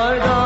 来到